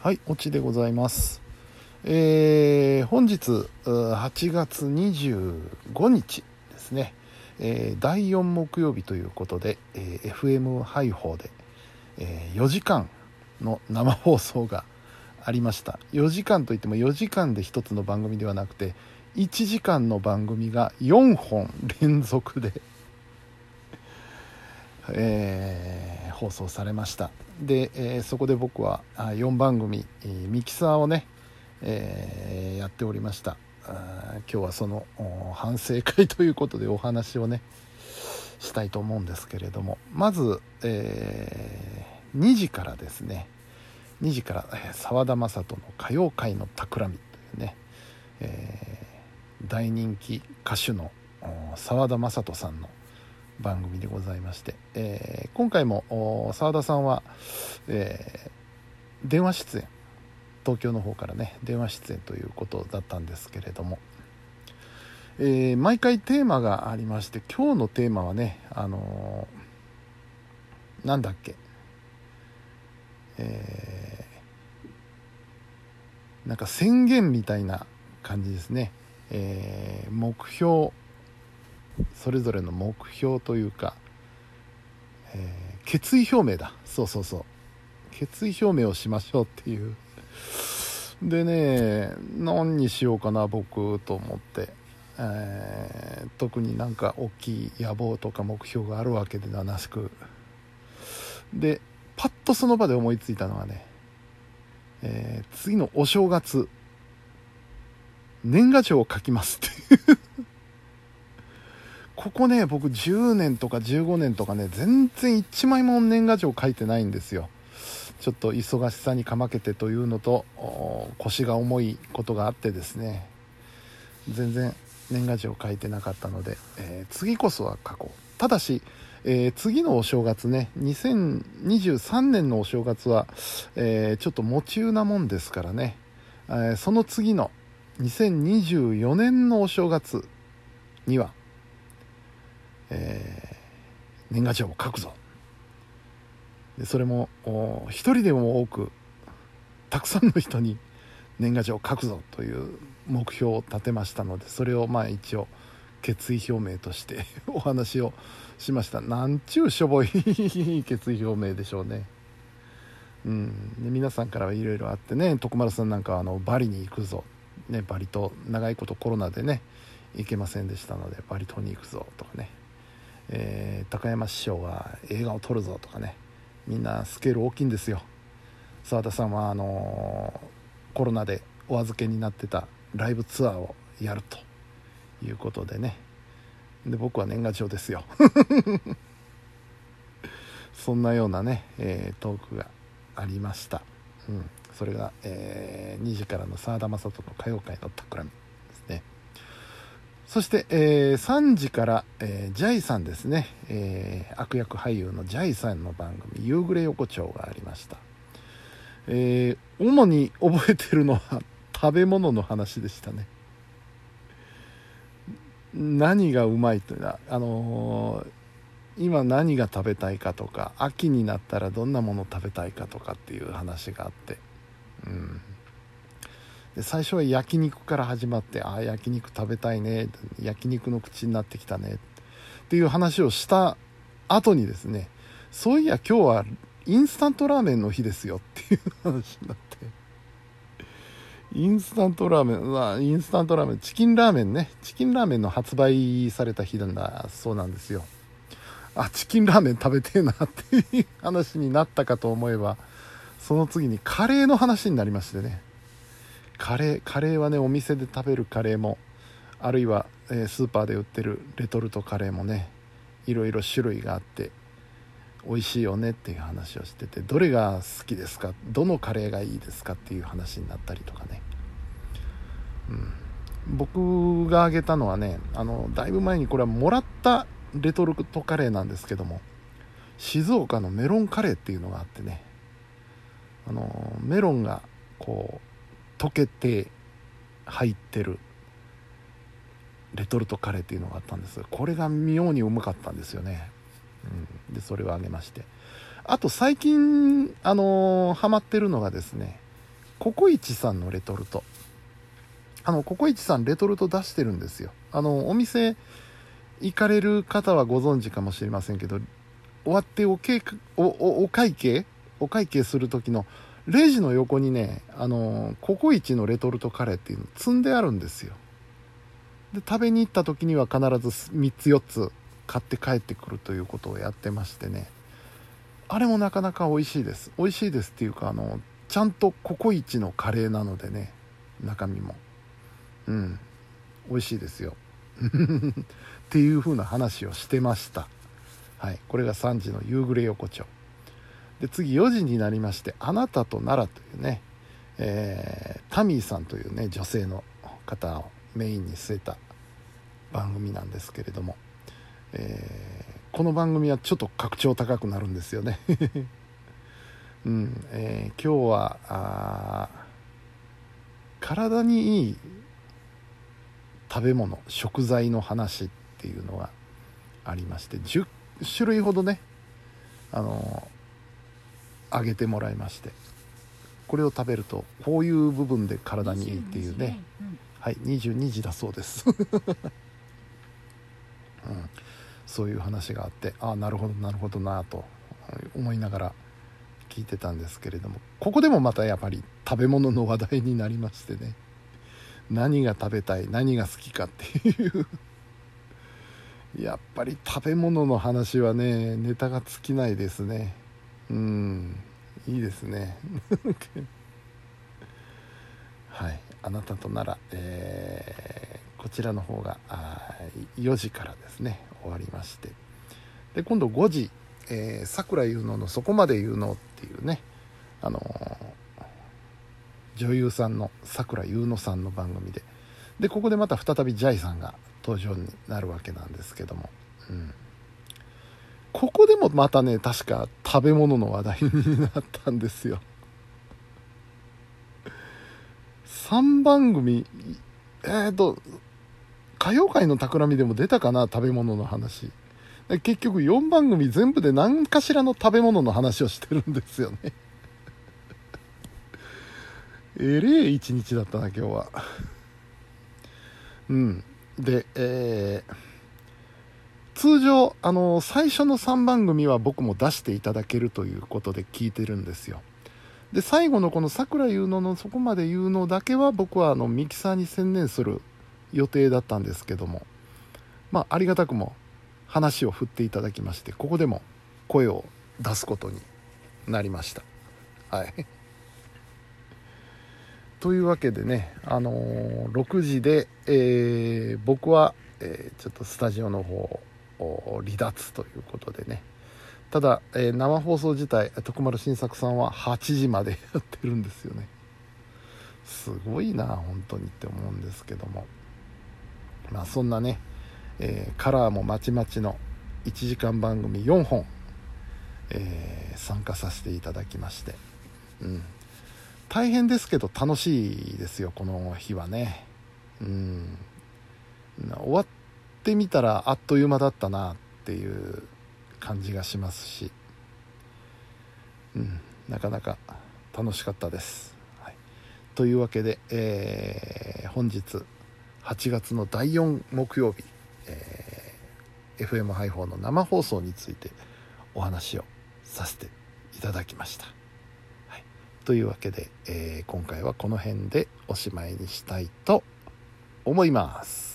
はい、オチでございます。えー本日8月25日ですね、えー第4木曜日ということで、えー FM 配報で、え4時間の生放送がありました4時間といっても4時間で1つの番組ではなくて1時間の番組が4本連続で、えー放送されました。で、えーそこで僕は4番組、ミキサーをね、えーやっておりました。あ今日はその反省会ということでお話をねしたいと思うんですけれども。まず、えー2時からですね。2時からえー澤田雅人の歌謡界の企みというね、えー大人気歌手のお澤田雅人さんの番組でございまして、えー今回も澤田さんは、えー電話出演東京の方からね電話出演ということだったんですけれども、えー毎回テーマがありまして今日のテーマはねあのーなんだっけえーなんか宣言みたいな感じですね、えー目標それぞれの目標というか、えー決意表明だ。そうそうそう。決意表明をしましょうっていう。でね何にしようかな僕と思って、えー特になんか大きい野望とか目標があるわけではなしく。でパッとその場で思いついたのはね、えー次のお正月年賀状を書きますっていう。ここね僕10年とか15年とかね全然1枚も年賀状書いてないんですよ。ちょっと忙しさにかまけてというのと腰が重いことがあってですね。全然年賀状書いてなかったので、えー次こそは書こう。ただし、えー次のお正月ね2023年のお正月は、えーちょっと夢中なもんですからね、えその次の2024年のお正月には、えー年賀状を書くぞ。でそれも一人でも多くたくさんの人に年賀状を書くぞという目標を立てましたのでそれをまあ一応決意表明として お話をしました。なんちゅうしょぼい決意表明でしょうね。うん。で皆さんからはいろいろあってね徳丸さんなんかはあのバリに行くぞ、ね、バリ島長いことコロナでね行けませんでしたのでバリ島に行くぞとかね、えー高山師匠は映画を撮るぞとかね。みんなスケール大きいんですよ。澤田さんはあのーコロナでお預けになってたライブツアーをやるということでね。で僕は年賀状ですよ。そんなようなね、えートークがありました、うん、それが、えー2時からの澤田雅人の歌謡界の企み。そして、えー3時から、えージャイさんですね、えー悪役俳優のジャイさんの番組「夕暮れ横丁」がありました、えー主に覚えてるのは食べ物の話でしたね。何がうまいというのはあのー今何が食べたいかとか秋になったらどんなもの食べたいかとかっていう話があって、うん、で最初は焼肉から始まってああ焼肉食べたいね焼肉の口になってきたねっていう話をした後にですねそういや今日はインスタントラーメンの日ですよっていう話になってインスタントラーメンうわインスタントラーメンチキンラーメンねチキンラーメンの発売された日なんだそうなんですよ。あチキンラーメン食べてえなっていう話になったかと思えばその次にカレーの話になりましてね。カレーカレーはねお店で食べるカレーもあるいは、えースーパーで売ってるレトルトカレーもねいろいろ種類があって美味しいよねっていう話をしててどれが好きですか？どのカレーがいいですかっていう話になったりとかね、うん、僕が挙げたのはねあのだいぶ前にこれはもらったレトルトカレーなんですけども静岡のメロンカレーっていうのがあってね。あのメロンがこう溶けて入ってる。レトルトカレーっていうのがあったんです。これが妙にうまかったんですよね、うん、でそれをあげまして。あと最近あのーハマってるのがですねココイチさんのレトルト。あのココイチさんレトルト出してるんですよ。あのお店行かれる方はご存知かもしれませんけど終わっておけおおお会計？お会計する時のレジの横にねあのココイチのレトルトカレーっていうの積んであるんですよ。で食べに行った時には必ず3つ4つ買って帰ってくるということをやってましてね。あれもなかなか美味しいです。美味しいですっていうかあのちゃんとココイチのカレーなのでね中身も。うん。美味しいですよ。っていう風な話をしてました。はい。これが3時の夕暮れ横丁。で次4時になりまして「あなたと奈良」というね、えー、タミーさんというね女性の方をメインに据えた番組なんですけれども、えー、この番組はちょっと格調高くなるんですよね。うんえー、今日はあ体にいい食べ物食材の話っていうのがありまして10種類ほどねあのあげてもらいまして。これを食べるとこういう部分で体にいいっていうね、はい22時だそうです、うん、そういう話があってああなるほどなるほどなと思いながら聞いてたんですけれども。ここでもまたやっぱり食べ物の話題になりましてね。何が食べたい何が好きかっていう。やっぱり食べ物の話はねネタが尽きないですねうん。いいですね。はい。あなたとなら、えー、こちらの方が4時からですね。終わりまして。で今度5時さくらゆうのの「そこまで言うの」っていうね。あのー、女優さんのさくらゆうのさんの番組で。でここでまた再びジャイさんが登場になるわけなんですけども、うん、ここでもまたね確か食べ物の話題になったんですよ。3番組えっ、ー、と歌謡界の企みでも出たかな食べ物の話。結局4番組全部で何かしらの食べ物の話をしてるんですよね。えれえ一日だったな今日は。うん。でえー通常あの最初の3番組は僕も出していただけるということで聞いてるんですよ。で最後のこの「さくら言うの」のそこまで言うのだけは僕はあのミキサーに専念する予定だったんですけども。まあありがたくも話を振っていただきましてここでも声を出すことになりました。はい。というわけでねあのー、6時で、えー、僕は、えー、ちょっとスタジオの方離脱ということでね。ただ、えー、生放送自体徳丸新作さんは8時までやってるんですよね。すごいな本当にって思うんですけども。まあそんなね、えー、カラーもまちまちの1時間番組4本、えー、参加させていただきまして。うん。大変ですけど楽しいですよこの日はね。うん。終わっってみたらあっという間だったなっていう感じがしますし、うん、なかなか楽しかったです。はい、というわけで、えー、本日8月の第4木曜日、えー、FM 配報の生放送についてお話をさせていただきました。はい、というわけで、えー、今回はこの辺でおしまいにしたいと思います。